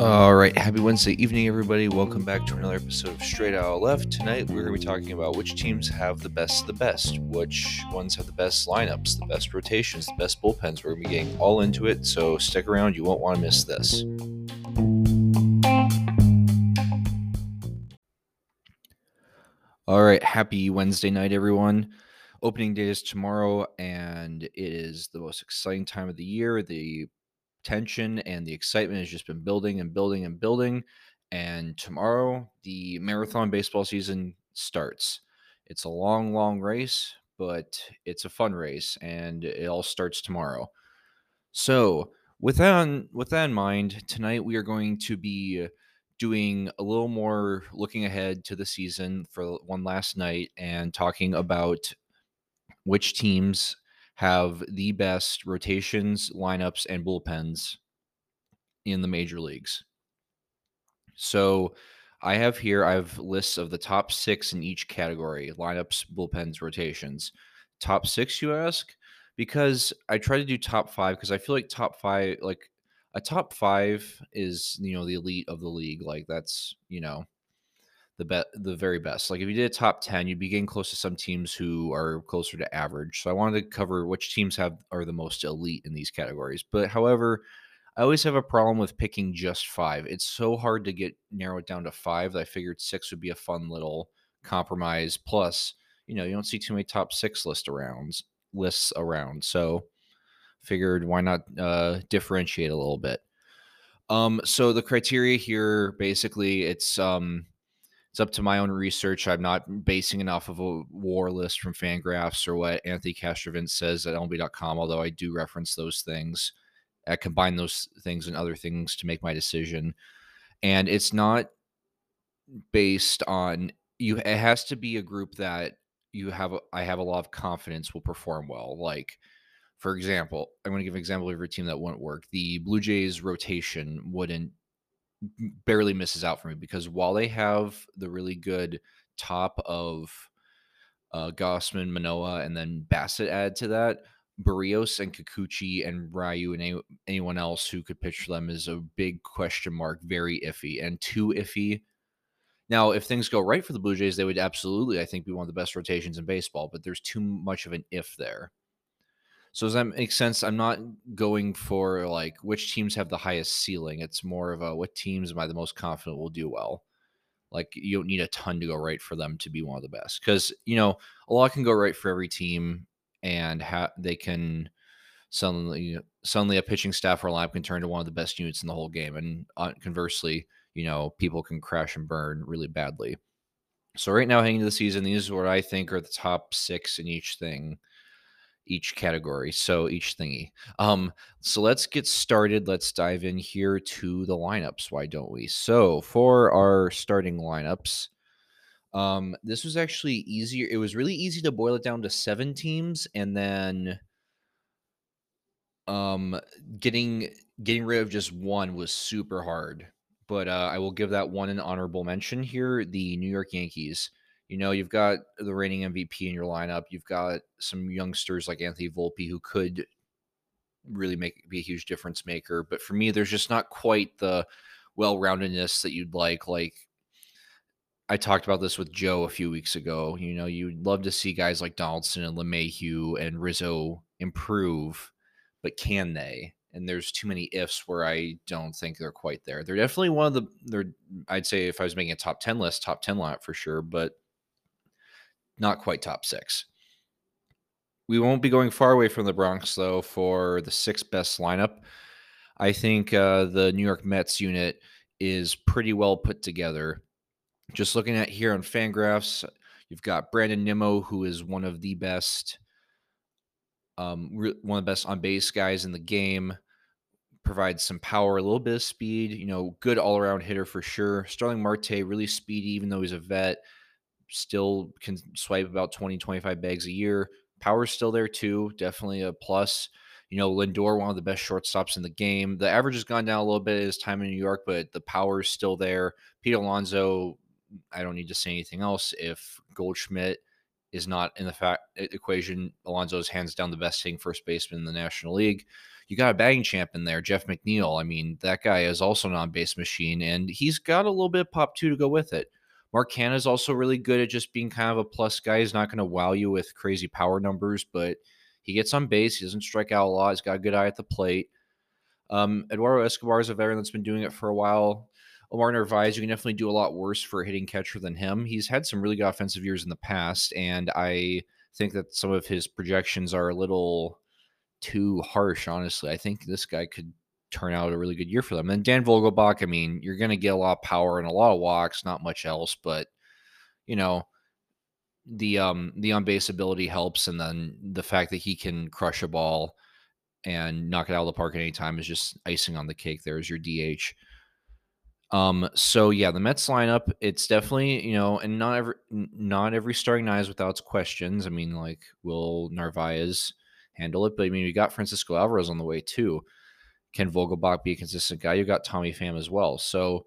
All right, happy Wednesday evening, everybody. Welcome back to another episode of Straight Out Left. Tonight, we're going to be talking about which teams have the best the best, which ones have the best lineups, the best rotations, the best bullpens. We're going to be getting all into it, so stick around. You won't want to miss this. All right, happy Wednesday night, everyone. Opening day is tomorrow, and it is the most exciting time of the year. The tension and the excitement has just been building and building and building. And tomorrow, the marathon baseball season starts. It's a long, long race, but it's a fun race, and it all starts tomorrow. So, with that, on, with that in mind, tonight we are going to be doing a little more looking ahead to the season for one last night and talking about which teams have the best rotations, lineups, and bullpens in the major leagues. So I have here, I have lists of the top six in each category lineups, bullpens, rotations. Top six, you ask? Because I try to do top five because I feel like top five, like a top five is, you know, the elite of the league. Like that's, you know, the bet the very best. Like if you did a top 10, you'd be getting close to some teams who are closer to average. So I wanted to cover which teams have are the most elite in these categories. But however, I always have a problem with picking just five. It's so hard to get narrow it down to five that I figured six would be a fun little compromise. Plus, you know, you don't see too many top six list arounds lists around. So figured why not uh, differentiate a little bit. Um, so the criteria here basically it's um it's up to my own research. I'm not basing enough of a war list from Fangraphs or what Anthony Castrovince says at MLB.com, although I do reference those things. I combine those things and other things to make my decision. And it's not based on you it has to be a group that you have I have a lot of confidence will perform well. Like for example, I'm going to give an example of a team that wouldn't work. The Blue Jays rotation wouldn't barely misses out for me because while they have the really good top of uh, Gausman, Manoah, and then Bassitt add to that, Berrios and Kikuchi and Ryu and any, anyone else who could pitch them is a big question mark, very iffy and too iffy. Now, if things go right for the Blue Jays, they would absolutely, I think, be one of the best rotations in baseball, but there's too much of an if there. So does that make sense? I'm not going for like which teams have the highest ceiling. It's more of a what teams am I the most confident will do well. Like you don't need a ton to go right for them to be one of the best because you know a lot can go right for every team, and ha- they can suddenly suddenly a pitching staff or lineup can turn to one of the best units in the whole game, and uh, conversely, you know people can crash and burn really badly. So right now, heading into the season, these are what I think are the top six in each thing each category, so each thingy. Um, so let's get started. Let's dive in here to the lineups. Why don't we? So for our starting lineups, um, this was actually easier. It was really easy to boil it down to seven teams, and then um, getting getting rid of just one was super hard. But uh, I will give that one an honorable mention here. The New York Yankees. You know, you've got the reigning MVP in your lineup. You've got some youngsters like Anthony Volpe who could really make be a huge difference maker. But for me, there's just not quite the well-roundedness that you'd like. Like I talked about this with Joe a few weeks ago. You know, you'd love to see guys like Donaldson and LeMahieu and Rizzo improve, but can they? And there's too many ifs where I don't think they're quite there. They're definitely one of the they're I'd say if I was making a top 10 list, top 10 lot for sure, but not quite top six. We won't be going far away from the Bronx, though, for the sixth best lineup. I think uh, the New York Mets unit is pretty well put together. Just looking at here on Fangraphs, you've got Brandon Nimmo, who is one of the best, um, one of the best on base guys in the game. Provides some power, a little bit of speed. You know, good all around hitter for sure. Starling Marte, really speedy, even though he's a vet still can swipe about 20, 25 bags a year. Power's still there too. Definitely a plus. You know, Lindor, one of the best shortstops in the game. The average has gone down a little bit his time in New York, but the power is still there. Pete Alonso, I don't need to say anything else. If Goldschmidt is not in the fact equation. Alonso's hands down the best hitting first baseman in the National League. You got a batting champ in there, Jeff McNeil. I mean, that guy is also an on base machine, and he's got a little bit of pop too to go with it. Mark is also really good at just being kind of a plus guy. He's not going to wow you with crazy power numbers, but he gets on base. He doesn't strike out a lot. He's got a good eye at the plate. Um, Eduardo Escobar is a veteran that's been doing it for a while. Omar Narvaez, you can definitely do a lot worse for a hitting catcher than him. He's had some really good offensive years in the past, and I think that some of his projections are a little too harsh, honestly. I think this guy could turn out a really good year for them. And Dan Vogelbach, I mean, you're going to get a lot of power and a lot of walks, not much else, but you know, the um the on base ability helps, and then the fact that he can crush a ball and knock it out of the park at any time is just icing on the cake. There is your DH. Um, so yeah, the Mets lineup, it's definitely, you know, and not every not every starting nine is without questions. I mean, like, will Narvaez handle it? But I mean, we got Francisco Alvarez on the way too. Can Vogelbach be a consistent guy? You got Tommy Pham as well. So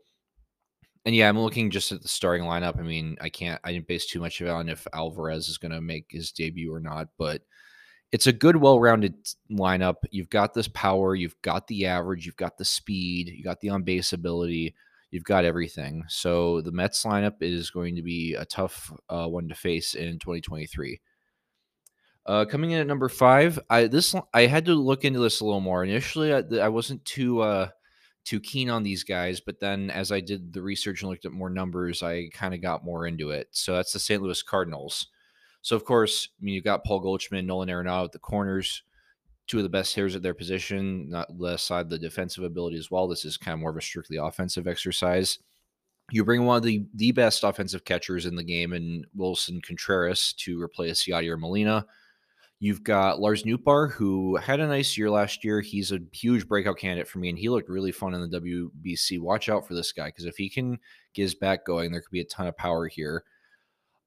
and yeah, I'm looking just at the starting lineup. I mean, I can't I didn't base too much of it on if Alvarez is gonna make his debut or not, but it's a good, well-rounded lineup. You've got this power, you've got the average, you've got the speed, you got the on-base ability you've got everything. So the Mets lineup is going to be a tough uh, one to face in 2023. Uh, coming in at number five, I this I had to look into this a little more. Initially, I, I wasn't too uh, too keen on these guys, but then as I did the research and looked at more numbers, I kind of got more into it. So that's the St. Louis Cardinals. So of course, I mean you've got Paul Goldschmidt, Nolan Arenado at the corners two of the best hitters at their position, not aside the defensive ability as well. This is kind of more of a strictly offensive exercise. You bring one of the, the best offensive catchers in the game in Willson Contreras to replace Yadier Molina. You've got Lars Nootbaar, who had a nice year last year. He's a huge breakout candidate for me, and he looked really fun in the WBC. Watch out for this guy because if he can get his back going, there could be a ton of power here.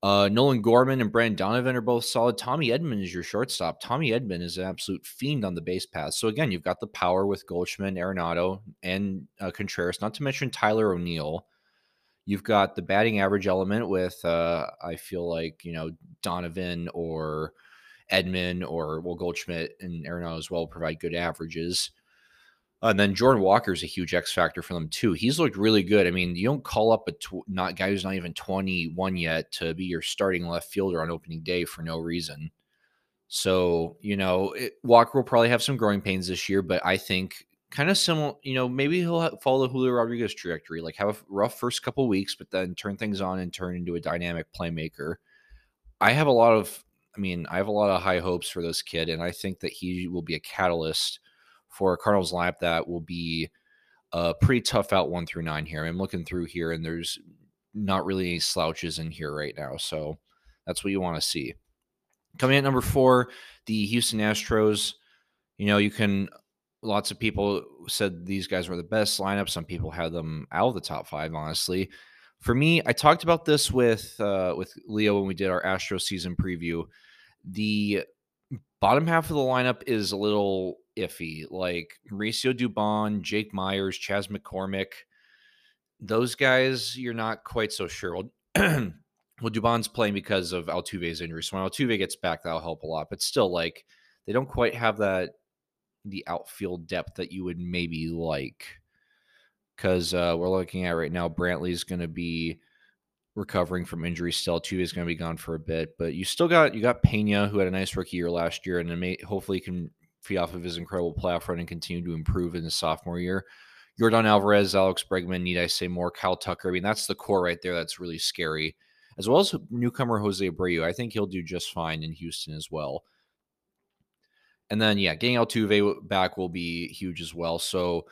Uh, Nolan Gorman and Brendan Donovan are both solid. Tommy Edman is your shortstop. Tommy Edman is an absolute fiend on the base path. So again, you've got the power with Goldschmidt, Arenado, and uh, Contreras. Not to mention Tyler O'Neill. You've got the batting average element with uh, I feel like you know Donovan or Edman or well Goldschmidt and Arenado as well provide good averages. Uh, and then Jordan Walker is a huge X factor for them too. He's looked really good. I mean, you don't call up a tw- not guy who's not even 21 yet to be your starting left fielder on opening day for no reason. So you know, it, Walker will probably have some growing pains this year, but I think kind of similar. You know, maybe he'll follow the Julio Rodriguez trajectory, like have a rough first couple weeks, but then turn things on and turn into a dynamic playmaker. I have a lot of, I mean, I have a lot of high hopes for this kid, and I think that he will be a catalyst for a Cardinals lineup that will be a pretty tough out one through nine here. I'm looking through here, and there's not really any slouches in here right now. So that's what you want to see. Coming at number four, the Houston Astros. You know, you can. Lots of people said these guys were the best lineup. Some people had them out of the top five. Honestly, for me, I talked about this with uh, with Leo when we did our Astro season preview. The bottom half of the lineup is a little iffy. Like Mauricio Dubon, Jake Meyers, Chas McCormick, those guys, you're not quite so sure. Well, well, Dubon's playing because of Altuve's injury. So when Altuve gets back, that'll help a lot. But still, like they don't quite have that the outfield depth that you would maybe like. Because uh, we're looking at right now, Brantley's going to be recovering from injury still. Two is going to be gone for a bit, but you still got you got Pena who had a nice rookie year last year, and may, hopefully can feed off of his incredible playoff run and continue to improve in his sophomore year. Yordan Alvarez, Alex Bregman, need I say more? Kyle Tucker. I mean, that's the core right there. That's really scary, as well as newcomer Jose Abreu. I think he'll do just fine in Houston as well. And then, yeah, getting Altuve back will be huge as well. So,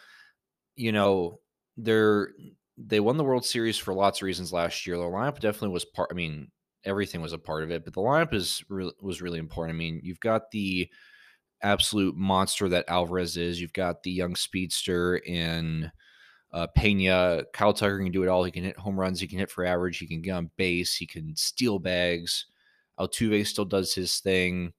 you know, they're they won the World Series for lots of reasons last year. The lineup definitely was part. I mean, everything was a part of it, but the lineup is really was really important. I mean, you've got the absolute monster that Alvarez is. You've got the young speedster in uh, Pena. Kyle Tucker can do it all. He can hit home runs. He can hit for average. He can get on base. He can steal bags. Altuve still does his thing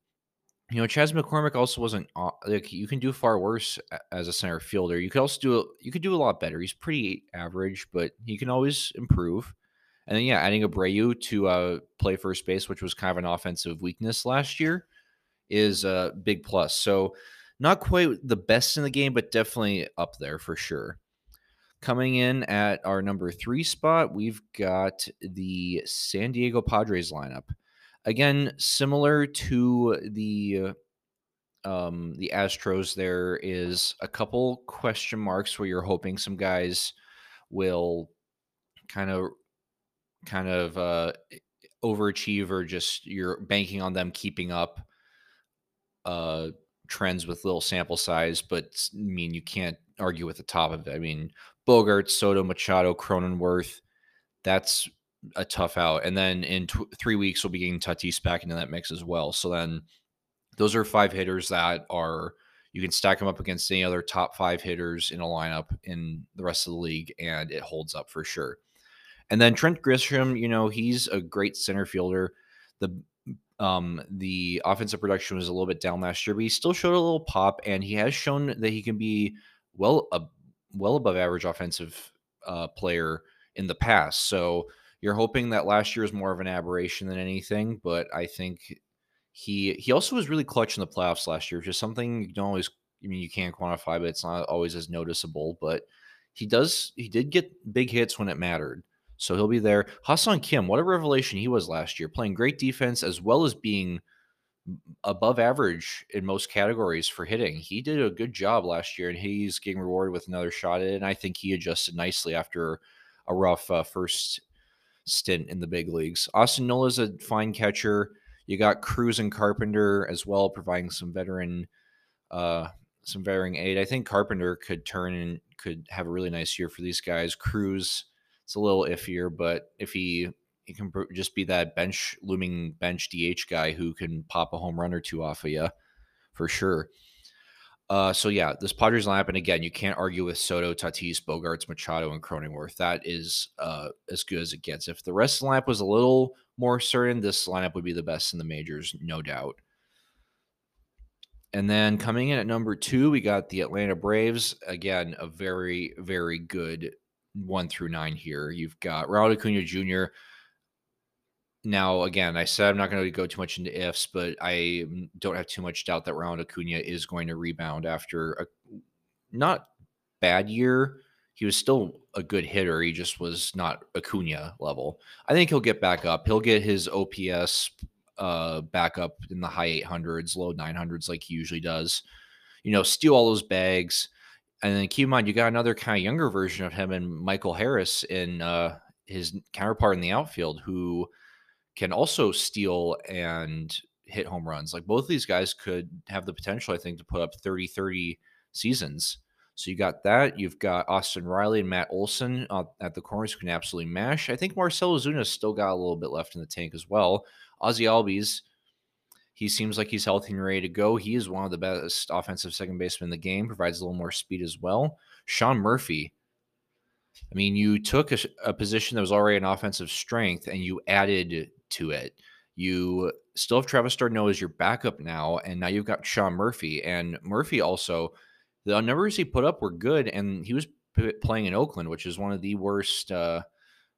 you know, Chas McCormick also wasn't like you can do far worse as a center fielder. You could also do you could do a lot better. He's pretty average, but he can always improve. And then yeah, adding Abreu to uh, play first base, which was kind of an offensive weakness last year, is a big plus. So not quite the best in the game, but definitely up there for sure. Coming in at our number three spot, we've got the San Diego Padres lineup. Again, similar to the um, the Astros, there is a couple question marks where you're hoping some guys will kind of kind of uh, overachieve or just you're banking on them keeping up uh, trends with little sample size. But I mean, you can't argue with the top of it. I mean, Bogart, Soto, Machado, Cronenworth. That's a tough out. And then in three weeks, we'll be getting Tatis back into that mix as well. So then those are five hitters that are you can stack them up against any other top five hitters in a lineup in the rest of the league, and it holds up for sure. And then Trent Grisham, you know, he's a great center fielder. The um the offensive production was a little bit down last year, but he still showed a little pop, and he has shown that he can be well a well above average offensive uh, player in the past. So you're hoping that last year is more of an aberration than anything, but I think he he also was really clutch in the playoffs last year, which is something you don't always. I mean, you can't quantify, but it's not always as noticeable. But he does. He did get big hits when it mattered, so he'll be there. Ha-Seong Kim, what a revelation he was last year, playing great defense as well as being above average in most categories for hitting. He did a good job last year, and he's getting rewarded with another shot at it. And I think he adjusted nicely after a rough uh, first stint in the big leagues. Austin Nola's a fine catcher. You got Cruz and Carpenter as well, providing some veteran, uh, some veteran aid. I think Carpenter could turn and could have a really nice year for these guys. Cruz, it's a little iffier, but if he he can just be that bench looming bench DH guy who can pop a home run or two off of you, for sure. Uh, so yeah, this Padres lineup, and again, you can't argue with Soto, Tatis, Bogaerts, Machado, and Cronenworth. That is uh, as good as it gets. If the rest of the lineup was a little more certain, this lineup would be the best in the majors, no doubt. And then coming in at number two, we got the Atlanta Braves. Again, a very, very good one through nine here. You've got Ronald Acuna Jr. Now, again, I said I'm not going to go too much into ifs, but I don't have too much doubt that Ronald Acuna is going to rebound after a not bad year. He was still a good hitter. He just was not Acuna level. I think he'll get back up. He'll get his OPS uh, back up in the high 800s, low 900s, like he usually does. You know, steal all those bags. And then keep in mind, you got another kind of younger version of him and Michael Harris in uh, his counterpart in the outfield who – can also steal and hit home runs. Like both of these guys could have the potential, I think, to put up 30 30 seasons. So you got that. You've got Austin Riley and Matt Olson at the corners who can absolutely mash. I think Marcell Ozuna's still got a little bit left in the tank as well. Ozzy Albies, he seems like he's healthy and ready to go. He is one of the best offensive second basemen in the game, provides a little more speed as well. Sean Murphy, I mean, you took a, a, position that was already an offensive strength and you added to it. You still have Travis d'Arnaud as your backup now, and now you've got Sean Murphy. And Murphy also, the numbers he put up were good, and he was p- playing in Oakland, which is one of the worst uh,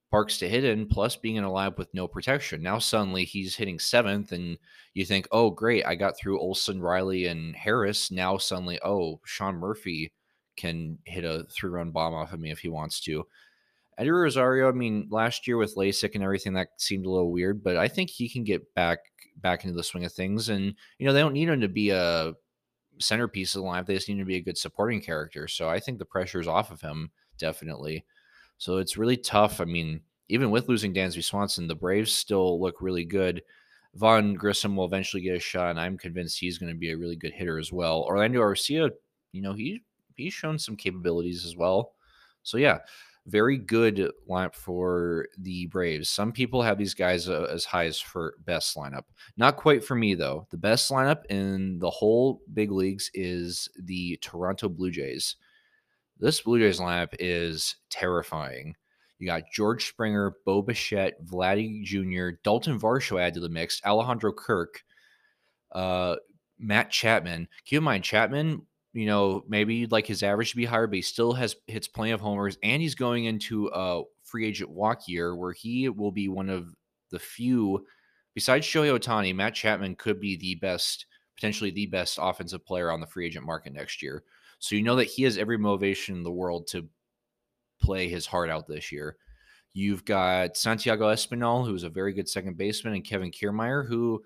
parks to hit in, plus being in a lab with no protection. Now suddenly he's hitting seventh, and you think, oh, great, I got through Olson, Riley, and Harris. Now suddenly, oh, Sean Murphy can hit a three run bomb off of me if he wants to. Eddie Rosario, I mean, last year with LASIK and everything, that seemed a little weird, but I think he can get back back into the swing of things. And you know, they don't need him to be a centerpiece of the lineup; they just need him to be a good supporting character. So I think the pressure is off of him definitely. So it's really tough. I mean, even with losing Dansby Swanson, the Braves still look really good. Vaughn Grissom will eventually get a shot, and I'm convinced he's going to be a really good hitter as well. Orlando Arcia, you know, he he's shown some capabilities as well. So yeah, very good lineup for the Braves. Some people have these guys uh, as high as for best lineup. Not quite for me though. The best lineup in the whole big leagues is the Toronto Blue Jays. This Blue Jays lineup is terrifying. You got George Springer, Bo Bichette, Vladdy Jr., Dalton Varsho added to the mix, Alejandro Kirk, uh, Matt Chapman. Keep in mind, Chapman you know, maybe you'd like his average to be higher, but he still has hits plenty of homers, and he's going into a free agent walk year where he will be one of the few, besides Shohei Ohtani, Matt Chapman could be the best, potentially the best offensive player on the free agent market next year. So you know that he has every motivation in the world to play his heart out this year. You've got Santiago Espinal, who's a very good second baseman, and Kevin Kiermaier, who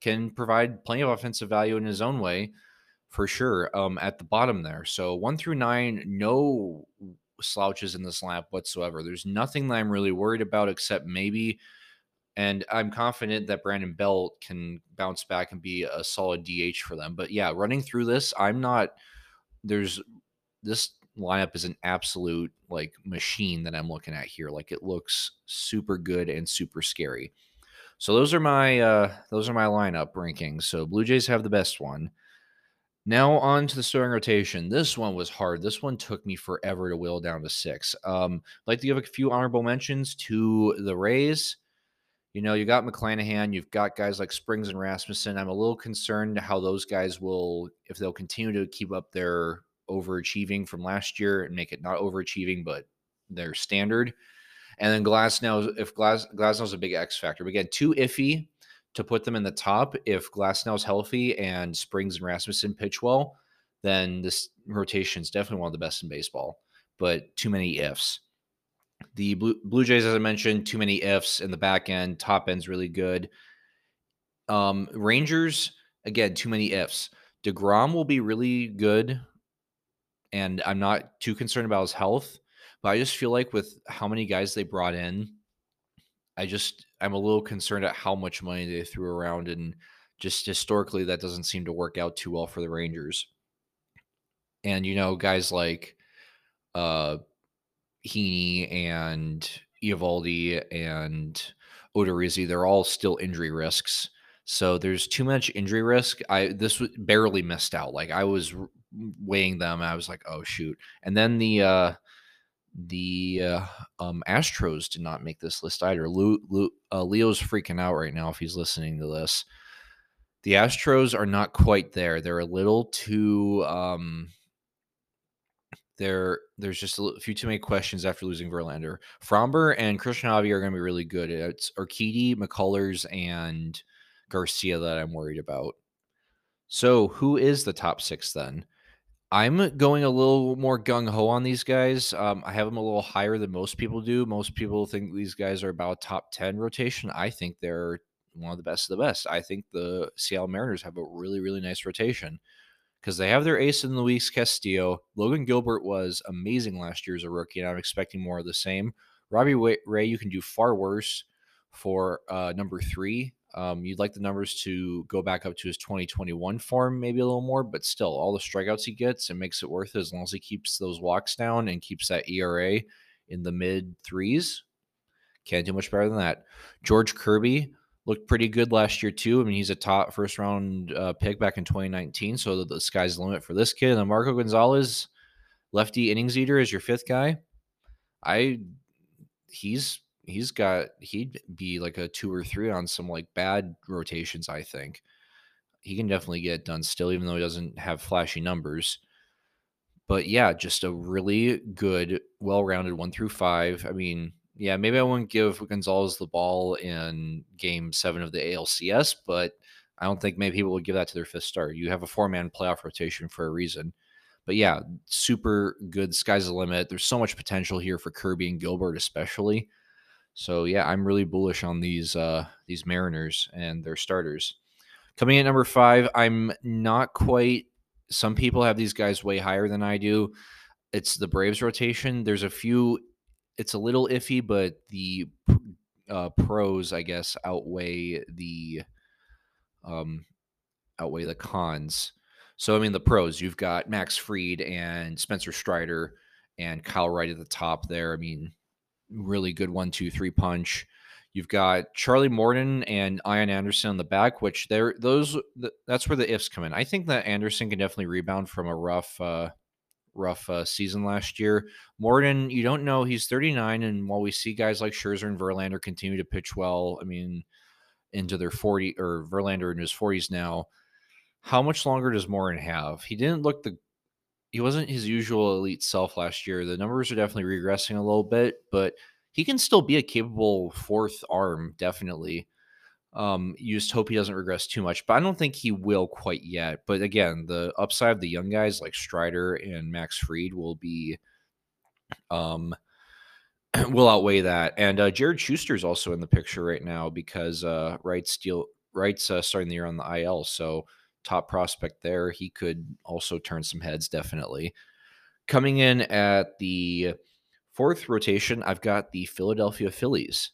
can provide plenty of offensive value in his own way for sure um, at the bottom there. So one through nine, no slouches in this lineup whatsoever. There's nothing that I'm really worried about except maybe, and I'm confident that Brandon Belt can bounce back and be a solid DH for them. But yeah, running through this, I'm not. There's this lineup is an absolute like machine that I'm looking at here. Like it looks super good and super scary. So those are my uh those are my lineup rankings. So Blue Jays have the best one. Now on to the starting rotation. This one was hard. This one took me forever to whittle down to six. Um, I'd like to give a few honorable mentions to the Rays. You know, you got McClanahan, you've got guys like Springs and Rasmussen. I'm a little concerned how those guys will, if they'll continue to keep up their overachieving from last year and make it not overachieving, but their standard. And then Glasnow, if Glass Glasnow's a big X factor. But again, too iffy to put them in the top. If Glasnow's healthy and Springs and Rasmussen pitch well, then this rotation is definitely one of the best in baseball. But too many ifs. The Blue, Blue Jays, as I mentioned, too many ifs in the back end. Top end's really good. Um, Rangers, again, too many ifs. DeGrom will be really good, and I'm not too concerned about his health. But I just feel like with how many guys they brought in, I just I'm a little concerned at how much money they threw around, and just historically that doesn't seem to work out too well for the Rangers. And you know, guys like uh Heaney and Eovaldi and Odorizzi, they're all still injury risks. So there's too much injury risk. I this was barely missed out. Like I was weighing them, I was like, oh shoot. And then the uh the uh, um, Astros did not make this list either. Leo, Leo, uh, Leo's freaking out right now if he's listening to this. The Astros are not quite there. They're a little too. Um, there, there's just a few too many questions after losing Verlander. Framber and Cristian Javi are going to be really good. It's Urquidy, McCullers, and Garcia that I'm worried about. So, who is the top six then? I'm going a little more gung ho on these guys. Um, I have them a little higher than most people do. Most people think these guys are about top 10 rotation. I think they're one of the best of the best. I think the Seattle Mariners have a really, really nice rotation because they have their ace in Luis Castillo. Logan Gilbert was amazing last year as a rookie, and I'm expecting more of the same. Robbie Ray, you can do far worse for uh, number three. Um, you'd like the numbers to go back up to his 2021 form, maybe a little more, but still, all the strikeouts he gets, it makes it worth it as long as he keeps those walks down and keeps that ERA in the mid threes. Can't do much better than that. George Kirby looked pretty good last year too. I mean, he's a top first round uh, pick back in 2019, so the, the sky's the limit for this kid. And then Marco Gonzalez, lefty innings eater, is your fifth guy. I he's he's got he'd be like a two or three on some like bad rotations. I think he can definitely get done still, even though he doesn't have flashy numbers. But yeah, just a really good, well-rounded one through five. I mean, yeah, maybe I wouldn't give Gonzalez the ball in Game Seven of the ALCS, but I don't think many people would give that to their fifth star. You have a four-man playoff rotation for a reason. But yeah, super good. Sky's the limit. There's so much potential here for Kirby and Gilbert, especially. So yeah, I'm really bullish on these uh, these Mariners and their starters. Coming in number five, I'm not quite. Some people have these guys way higher than I do. It's the Braves rotation. There's a few. It's a little iffy, but the uh, pros, I guess, outweigh the um, outweigh the cons. So I mean, the pros. You've got Max Fried and Spencer Strider and Kyle Wright at the top there. I mean, really good one, two, three punch. You've got Charlie Morton and Ian Anderson on the back, which they're those. That's where the ifs come in. I think that Anderson can definitely rebound from a rough, uh, rough uh, season last year. Morton, you don't know. He's 39, and while we see guys like Scherzer and Verlander continue to pitch well, I mean, into their 40 or Verlander in his 40s now. How much longer does Morton have? He didn't look the he wasn't his usual elite self last year. The numbers are definitely regressing a little bit, but he can still be a capable fourth arm, definitely. Um, you just hope he doesn't regress too much, but I don't think he will quite yet. But again, the upside of the young guys like Strider and Max Fried will be um will outweigh that. And uh, Jared Schuster is also in the picture right now because uh, Wright Steel Wright's uh, starting the year on the IL, so top prospect there. He could also turn some heads, definitely. Coming in at the fourth rotation, I've got the Philadelphia Phillies.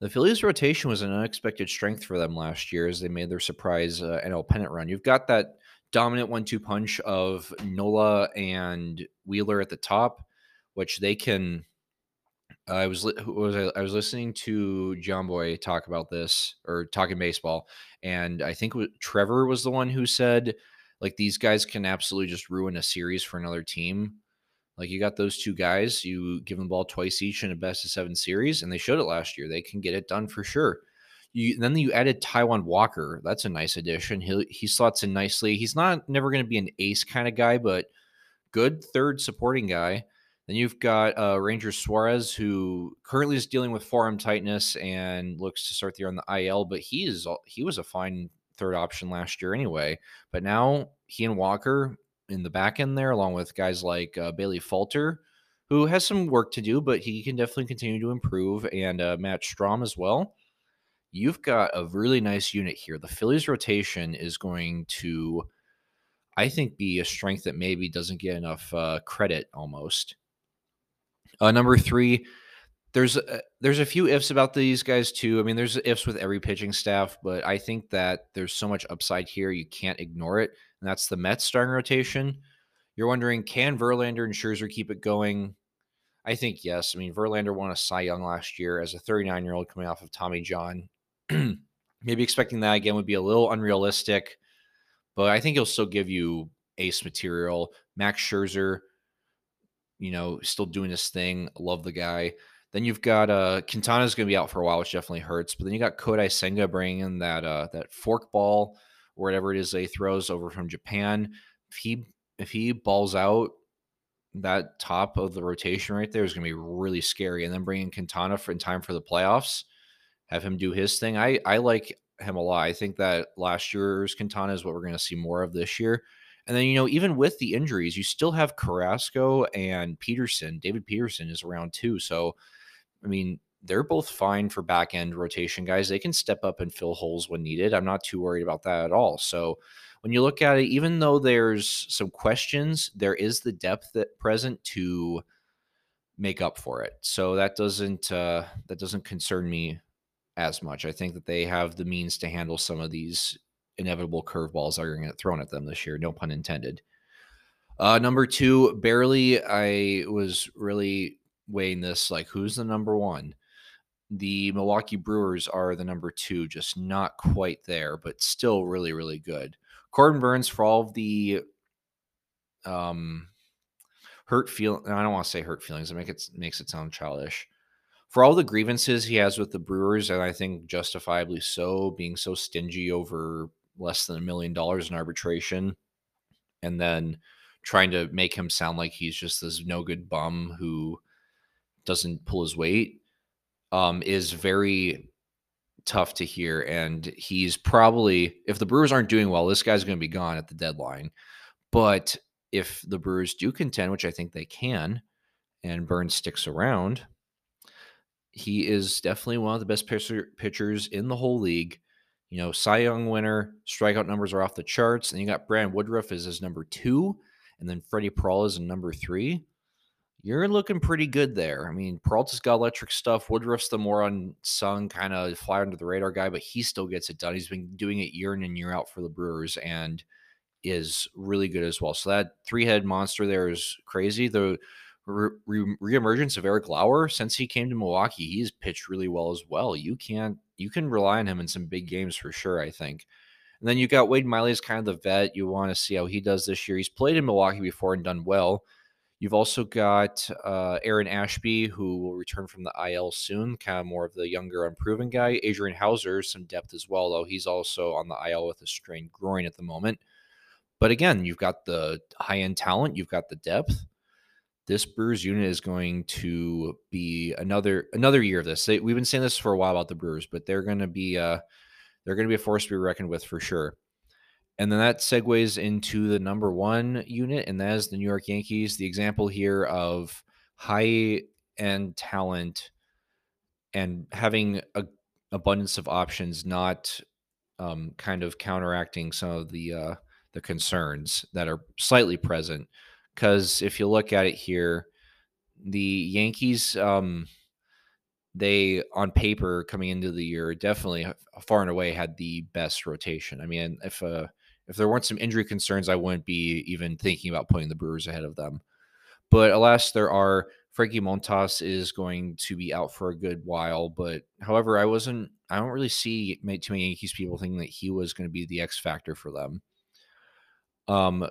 The Phillies' rotation was an unexpected strength for them last year as they made their surprise uh, NL pennant run. You've got that dominant one-two punch of Nola and Wheeler at the top, which they can. I was was I, I was listening to Jomboy talk about this or talking baseball, and I think Trevor was the one who said like these guys can absolutely just ruin a series for another team like you got those two guys, you give them the ball twice each in a best of seven series, and they showed it last year. They can get it done for sure. You then you added Taijuan Walker. That's a nice addition. He he slots in nicely. He's not never going to be an ace kind of guy, but good third supporting guy. Then you've got uh, Ranger Suarez, who currently is dealing with forearm tightness and looks to start the year on the IL. But he is he was a fine third option last year anyway. But now he and Walker in the back end there, along with guys like uh, Bailey Falter, who has some work to do, but he can definitely continue to improve, and uh, Matt Strahm as well. You've got a really nice unit here. The Phillies rotation is going to, I think, be a strength that maybe doesn't get enough uh, credit almost. Uh, number three, there's a, there's a few ifs about these guys too. I mean, there's ifs with every pitching staff, but I think that there's so much upside here you can't ignore it and that's the Mets starting rotation. You're wondering, can Verlander and Scherzer keep it going? I think yes. I mean, Verlander won a Cy Young last year as a 39 year old coming off of Tommy John. Maybe expecting that again would be a little unrealistic, but I think he'll still give you ace material. Max Scherzer, you know, still doing his thing. Love the guy. Then you've got uh Quintana's going to be out for a while, which definitely hurts. But then you got Kodai Senga bringing in that uh that fork ball or whatever it is they throws over from Japan. If he if he balls out that top of the rotation right there is going to be really scary. And then bringing Quintana for in time for the playoffs, have him do his thing. I I like him a lot. I think that last year's Quintana is what we're going to see more of this year. And then you know even with the injuries, you still have Carrasco and Peterson. David Peterson is around too. So I mean, they're both fine for back end rotation guys. They can step up and fill holes when needed. I'm not too worried about that at all. So when you look at it, even though there's some questions, there is the depth that present to make up for it. So that doesn't uh, that doesn't concern me as much. I think that they have the means to handle some of these inevitable curveballs are going to get thrown at them this year. No pun intended. Uh, number two, barely. I was really weighing this like who's the number one the Milwaukee Brewers are the number two, just not quite there, but still really, really good. Corbin Burnes, for all of the um, hurt feel, I don't want to say hurt feelings. It make it makes it sound childish. For all the grievances he has with the Brewers, and I think justifiably so, being so stingy over less than a million dollars in arbitration, and then trying to make him sound like he's just this no good bum who doesn't pull his weight um, is very tough to hear. And he's probably, if the Brewers aren't doing well, this guy's going to be gone at the deadline. But if the Brewers do contend, which I think they can, and Burnes sticks around, he is definitely one of the best pitcher, pitchers in the whole league. You know, Cy Young winner, strikeout numbers are off the charts. And you got Brandon Woodruff as his number two, and then Freddie Peralta is in number three you're looking pretty good there. I mean, Peralta's got electric stuff. Woodruff's the more unsung, kind of fly under the radar guy, but he still gets it done. He's been doing it year in and year out for the Brewers and is really good as well. So that three head monster there is crazy. The re- reemergence of Eric Lauer since he came to Milwaukee, he's pitched really well as well. You can't you can rely on him in some big games for sure. I think. And then you got Wade Miley as kind of the vet. You want to see how he does this year. He's played in Milwaukee before and done well. You've also got uh, Aaron Ashby, who will return from the IL soon, kind of more of the younger, unproven guy. Adrian Houser, some depth as well, though he's also on the IL with a strained groin at the moment. But again, you've got the high end talent, you've got the depth. This Brewers unit is going to be another another year of this. They, we've been saying this for a while about the Brewers, but they're going to be uh, they're going to be a force to be reckoned with for sure. And then that segues into the number one unit, and that is the New York Yankees. The example here of high end talent and having a abundance of options, not um, kind of counteracting some of the uh, the concerns that are slightly present. Because if you look at it here, the Yankees, um, they on paper coming into the year definitely far and away had the best rotation. I mean, if uh, if there weren't some injury concerns, I wouldn't be even thinking about putting the Brewers ahead of them. But alas, there are. Frankie Montas is going to be out for a good while. But however, I wasn't. I don't really see too many Yankees people thinking that he was going to be the X factor for them. Um,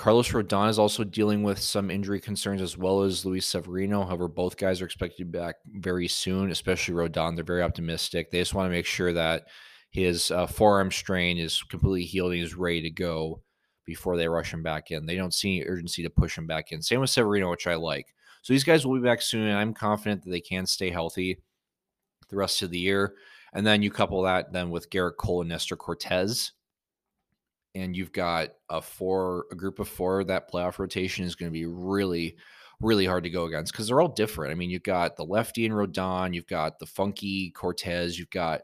Carlos Rodon is also dealing with some injury concerns as well as Luis Severino. However, both guys are expected to be back very soon, especially Rodon. They're very optimistic. They just want to make sure that his uh, forearm strain is completely healed and he's ready to go before they rush him back in. They don't see any urgency to push him back in. Same with Severino, which I like. So these guys will be back soon, I'm confident that they can stay healthy the rest of the year. And then you couple that then with Gerrit Cole and Nestor Cortes and you've got a four a group of four that playoff rotation is going to be really really hard to go against because they're all different. I mean, you've got the lefty and Rodon, you've got the funky Cortes you've got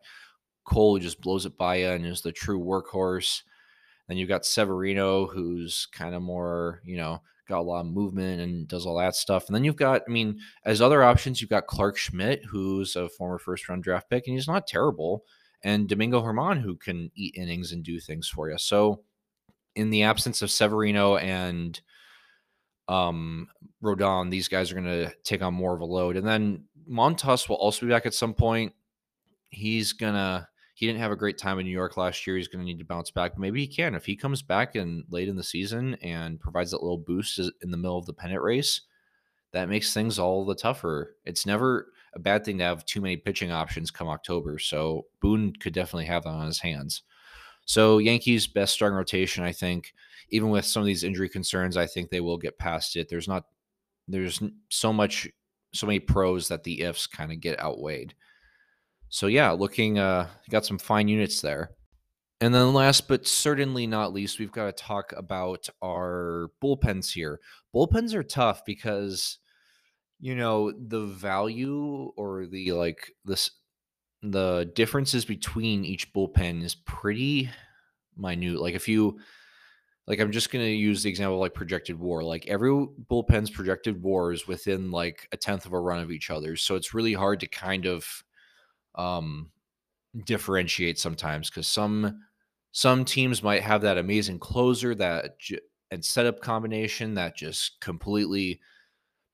Cole who just blows it by you and is the true workhorse. Then you've got Severino who's kind of more, you know, got a lot of movement and does all that stuff. And then you've got, I mean, as other options, you've got Clarke Schmidt, who's a former first round draft pick, and he's not terrible and Domingo Germán, who can eat innings and do things for you. So in the absence of Severino and um, Rodon, these guys are going to take on more of a load. And then Montas will also be back at some point. He's going to, he didn't have a great time in New York last year. He's going to need to bounce back. Maybe he can. If he comes back and late in the season and provides that little boost in the middle of the pennant race, that makes things all the tougher. It's never, a bad thing to have too many pitching options come October. So Boone could definitely have that on his hands. So Yankees best starting rotation, I think. Even with some of these injury concerns, I think they will get past it. There's not there's so much so many pros that the ifs kind of get outweighed. So yeah, looking uh got some fine units there. And then last but certainly not least, we've got to talk about our bullpens here. Bullpens are tough because you know the value or the like this the differences between each bullpen is pretty minute like if you like i'm just going to use the example of like projected war like every bullpen's projected war is within like a tenth of a run of each other so it's really hard to kind of um differentiate sometimes because some some teams might have that amazing closer that and setup combination that just completely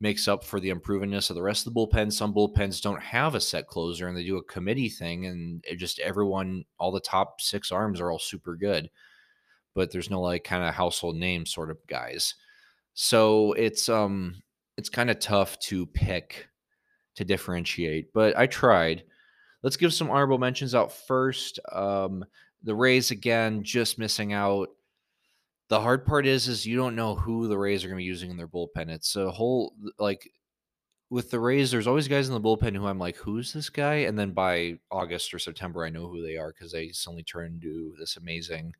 makes up for the improvingness of the rest of the bullpen. Some bullpens don't have a set closer and they do a committee thing, and just everyone, all the top six arms are all super good, but there's no like kind of household name sort of guys. So it's um it's kind of tough to pick to differentiate, but I tried. Let's give some honorable mentions out first. Um, the Rays again, just missing out the hard part is, is you don't know who the Rays are going to be using in their bullpen. It's a whole like with the Rays. There's always guys in the bullpen who I'm like, who's this guy? And then by August or September, I know who they are because they suddenly turn into this amazing,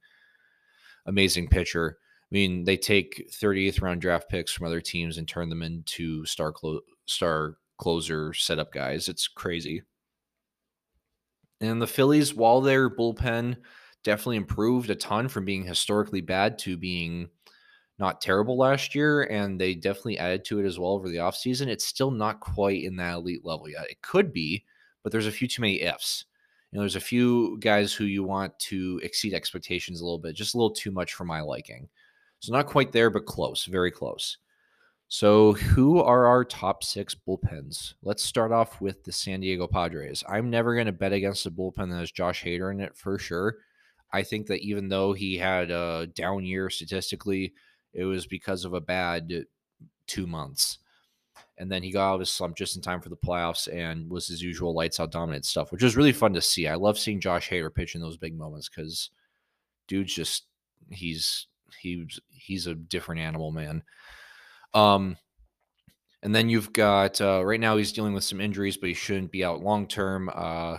amazing pitcher. I mean, they take 30th round draft picks from other teams and turn them into star clo- star closer setup guys. It's crazy. And the Phillies, while their bullpen definitely improved a ton from being historically bad to being not terrible last year and they definitely added to it as well over the offseason. It's still not quite in that elite level yet. It could be but there's a few too many ifs. You know there's a few guys who you want to exceed expectations a little bit just a little too much for my liking. So not quite there but close very close. So who are our top six bullpens? Let's start off with the san diego padres. I'm never going to bet against a bullpen that has josh hader in it for sure I think that even though he had a down year statistically, it was because of a bad two months. And then he got out of his slump just in time for the playoffs and was his usual lights out dominant stuff, which was really fun to see. I love seeing Josh Hader pitch in those big moments because dude's just he's he's he's a different animal, man. Um, and then you've got uh, right now he's dealing with some injuries, but he shouldn't be out long term. Uh,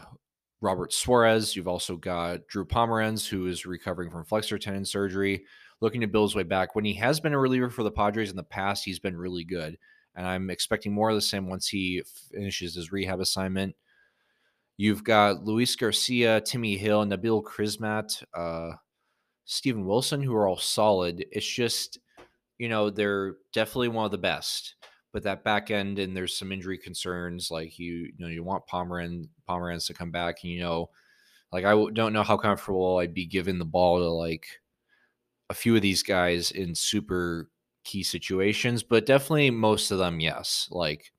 Robert Suarez. You've also got Drew Pomeranz, who is recovering from flexor tendon surgery, looking to build his way back. When he has been a reliever for the Padres in the past, he's been really good. And I'm expecting more of the same once he finishes his rehab assignment. You've got Luis Garcia, Timmy Hill, Nabil Crismatt, uh, Steven Wilson, who are all solid. It's just, you know, they're definitely one of the best. But that back end and there's some injury concerns. Like you, you know, you want Pomeranz, Pomeranz to come back, and you know, like I don't know how comfortable I'd be giving the ball to like a few of these guys in super key situations, but definitely most of them, yes. Like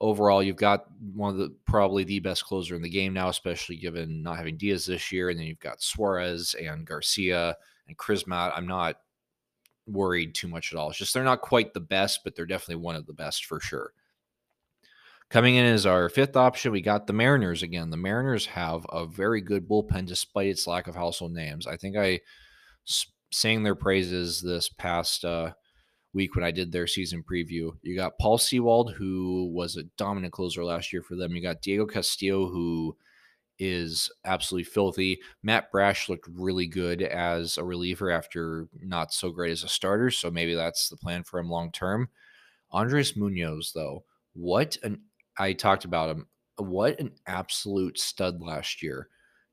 overall, you've got one of the probably the best closer in the game now, especially given not having Diaz this year, and then you've got Suarez and Garcia and Crismatt. I'm not worried too much at all. It's just they're not quite the best, but they're definitely one of the best for sure. Coming in as our fifth option, we got the Mariners again. The Mariners have a very good bullpen despite its lack of household names. I think I sang their praises this past uh, week when I did their season preview. You got Paul Sewald, who was a dominant closer last year for them. You got Diego Castillo, who is absolutely filthy. Matt Brash looked really good as a reliever after not so great as a starter, so maybe that's the plan for him long term. Andres Munoz, though, what an I talked about him. What an absolute stud last year.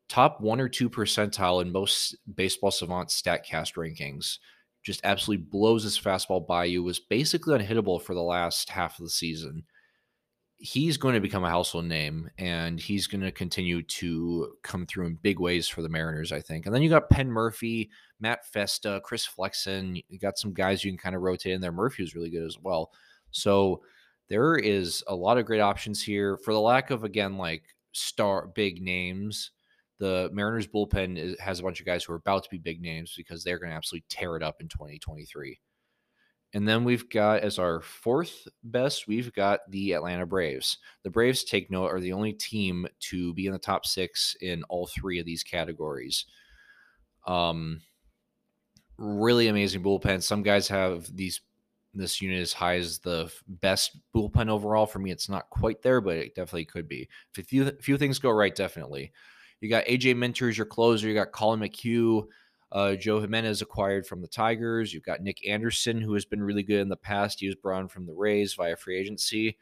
Top one or two percentile in most baseball savant statcast rankings. Just absolutely blows his fastball by you. Was basically unhittable for the last half of the season he's going to become a household name and he's going to continue to come through in big ways for the Mariners, I think. And then you got Penn Murphy, Matt Festa, Chris Flexen. You got some guys you can kind of rotate in there. Murphy was really good as well. So there is a lot of great options here. For the lack of, again, like star big names, the Mariners bullpen is, has a bunch of guys who are about to be big names because they're going to absolutely tear it up in 2023. And then we've got as our fourth best, we've got the Atlanta Braves. The Braves, take note, are the only team to be in the top six in all three of these categories. Um, really amazing bullpen. Some guys have these this unit as high as the best bullpen overall. For me, it's not quite there, but it definitely could be. If a few, few things go right, definitely. You got AJ Minter as your closer. You got Collin McHugh uh, Joe Jimenez acquired from the Tigers. You've got Nick Anderson, who has been really good in the past. He was brought from the Rays via free agency.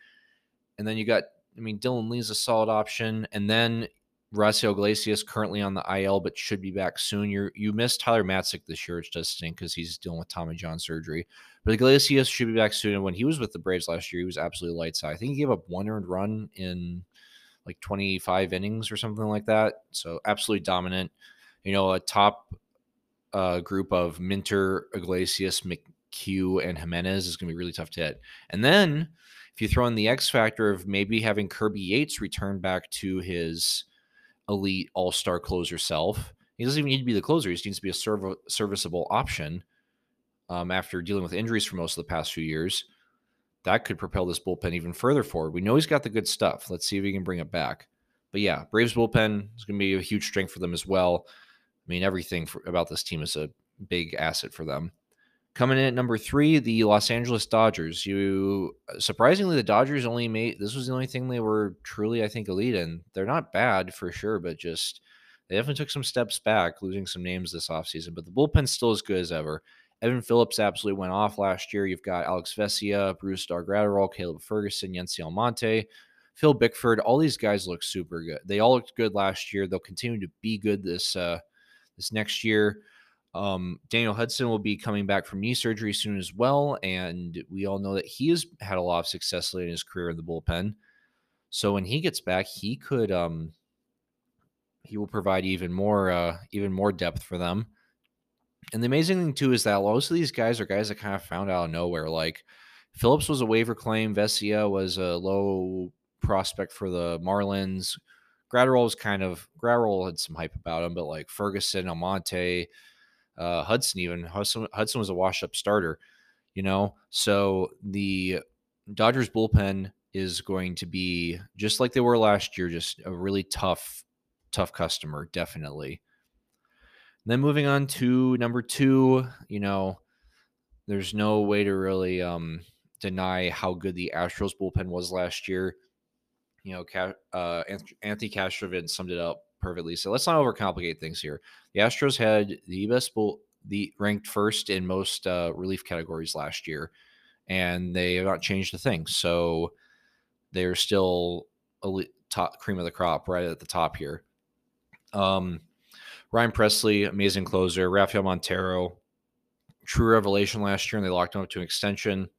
And then you got, I mean, Dylan Lee's a solid option. And then Raisel Iglesias currently on the IL, but should be back soon. You you missed Tyler Matzek this year, which does stink because he's dealing with Tommy John surgery. But Iglesias should be back soon. And when he was with the Braves last year, he was absolutely lights out. I think he gave up one earned run in like 25 innings or something like that. So absolutely dominant. You know, a top uh, group of Minter, Iglesias, McHugh, and Jimenez is going to be really tough to hit. And then if you throw in the X factor of maybe having Kirby Yates return back to his elite all star closer self, he doesn't even need to be the closer. He just needs to be a serv- serviceable option um, after dealing with injuries for most of the past few years. That could propel this bullpen even further forward. We know he's got the good stuff. Let's see if he can bring it back. But yeah, Braves bullpen is going to be a huge strength for them as well. I mean, everything for, about this team is a big asset for them. Coming in at number three, the Los Angeles Dodgers. You surprisingly, the Dodgers only made this was the only thing they were truly, I think, elite in. They're not bad for sure, but just they definitely took some steps back, losing some names this offseason. But the bullpen's still as good as ever. Evan Phillips absolutely went off last year. You've got Alex Vesia, Brusdar Graterol, Caleb Ferguson, Yency Almonte, Phil Bickford. All these guys look super good. They all looked good last year. They'll continue to be good this uh, this next year. Um, Daniel Hudson will be coming back from knee surgery soon as well, and we all know that he has had a lot of success late in his career in the bullpen. So when he gets back, he could um, he will provide even more uh, even more depth for them. And the amazing thing too is that most of these guys are guys that kind of found out of nowhere. Like Phillips was a waiver claim, Vesia was a low prospect for the Marlins. Graterol was kind of Graterol had some hype about him, but like Ferguson, Almonte, uh, Hudson, even Hudson, Hudson was a wash up starter, you know. So the Dodgers bullpen is going to be just like they were last year, just a really tough, tough customer, definitely. And then moving on to number two, you know, there's no way to really um, deny how good the Astros bullpen was last year. You know, uh, Anthony Castrovince summed it up perfectly. So let's not overcomplicate things here. The Astros had the best bull, the ranked first in most uh, relief categories last year, and they have not changed a thing. So they're still elite, top cream of the crop right at the top here. Um, Ryan Pressly, amazing closer. Rafael Montero, true revelation last year, and they locked him up to an extension.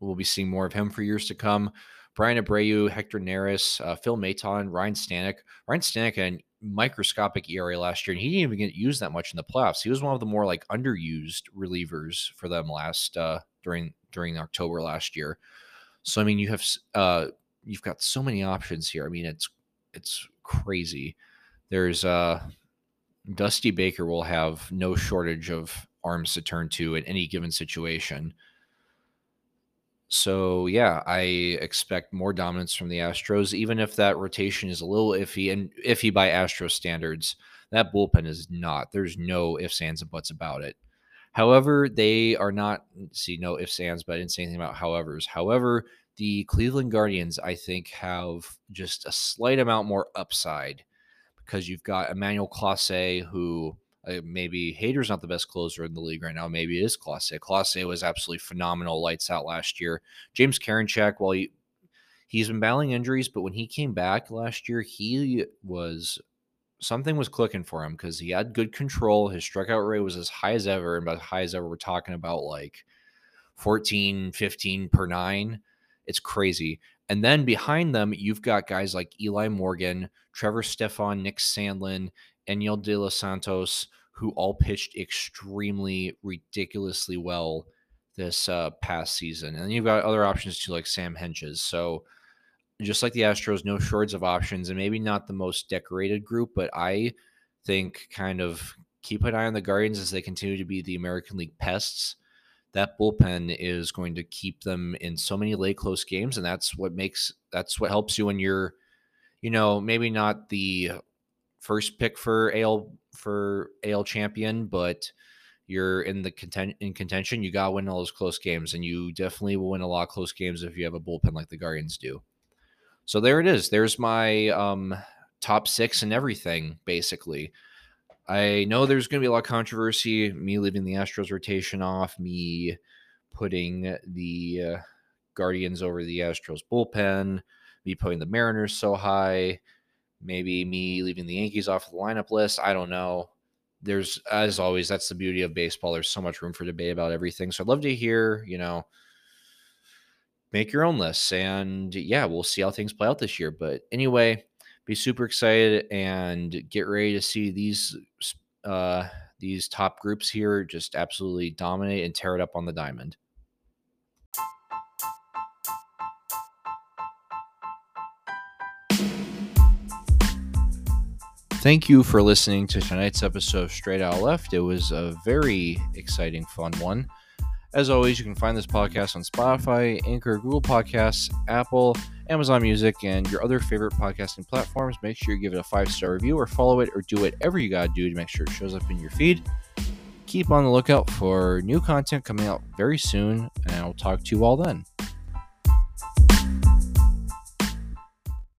We'll be seeing more of him for years to come. Bryan Abreu, Hector Neris, uh, Phil Maton, Ryne Stanek. Ryne Stanek had a microscopic ERA last year, and he didn't even get used that much in the playoffs. He was one of the more like underused relievers for them last uh, during during October last year. So I mean, you have uh, you've got so many options here. I mean, it's it's crazy. There's uh, Dusty Baker will have no shortage of arms to turn to in any given situation. So yeah, I expect more dominance from the Astros, even if that rotation is a little iffy and iffy by Astro standards. That bullpen is not. There's no ifs, ands, and buts about it. However, they are not see no ifs, ands, but I didn't say anything about however's. However, the Cleveland Guardians, I think, have just a slight amount more upside because you've got Emmanuel Clase, who uh, maybe Hader's not the best closer in the league right now. Maybe it is Clase. Clase was absolutely phenomenal, lights out last year. James Karinchak, while he he's been battling injuries, but when he came back last year, he was something was clicking for him because he had good control. His strikeout rate was as high as ever, and as high as ever, we're talking about like 14, 15 per nine. It's crazy. And then behind them, you've got guys like Eli Morgan, Trevor Stephan, Nick Sandlin, Enyel De Los Santos, who all pitched extremely ridiculously well this uh, past season. And you've got other options too, like Sam Hentges. So just like the Astros, no shortage of options, and maybe not the most decorated group, but I think kind of keep an eye on the Guardians as they continue to be the American League pests. That bullpen is going to keep them in so many late close games, and that's what makes that's what helps you when you're, you know, maybe not the first pick for AL for AL champion, but you're in the content in contention. You got to win all those close games, and you definitely will win a lot of close games if you have a bullpen like the Guardians do. So there it is. There's my um, top six and everything, basically. I know there's going to be a lot of controversy. Me leaving the Astros rotation off, me putting the uh, Guardians over the Astros bullpen, me putting the Mariners so high, maybe me leaving the Yankees off the lineup list. I don't know. There's, as always, that's the beauty of baseball. There's so much room for debate about everything. So I'd love to hear, you know, make your own lists. And yeah, we'll see how things play out this year. But anyway, be super excited and get ready to see these uh, these top groups here just absolutely dominate and tear it up on the diamond. Thank you for listening to tonight's episode of Straight Out Left. It was a very exciting, fun one. As always, you can find this podcast on Spotify, Anchor, Google Podcasts, Apple, Amazon Music, and your other favorite podcasting platforms. Make sure you give it a five star review or follow it or do whatever you got to do to make sure it shows up in your feed. Keep on the lookout for new content coming out very soon, and I'll talk to you all then.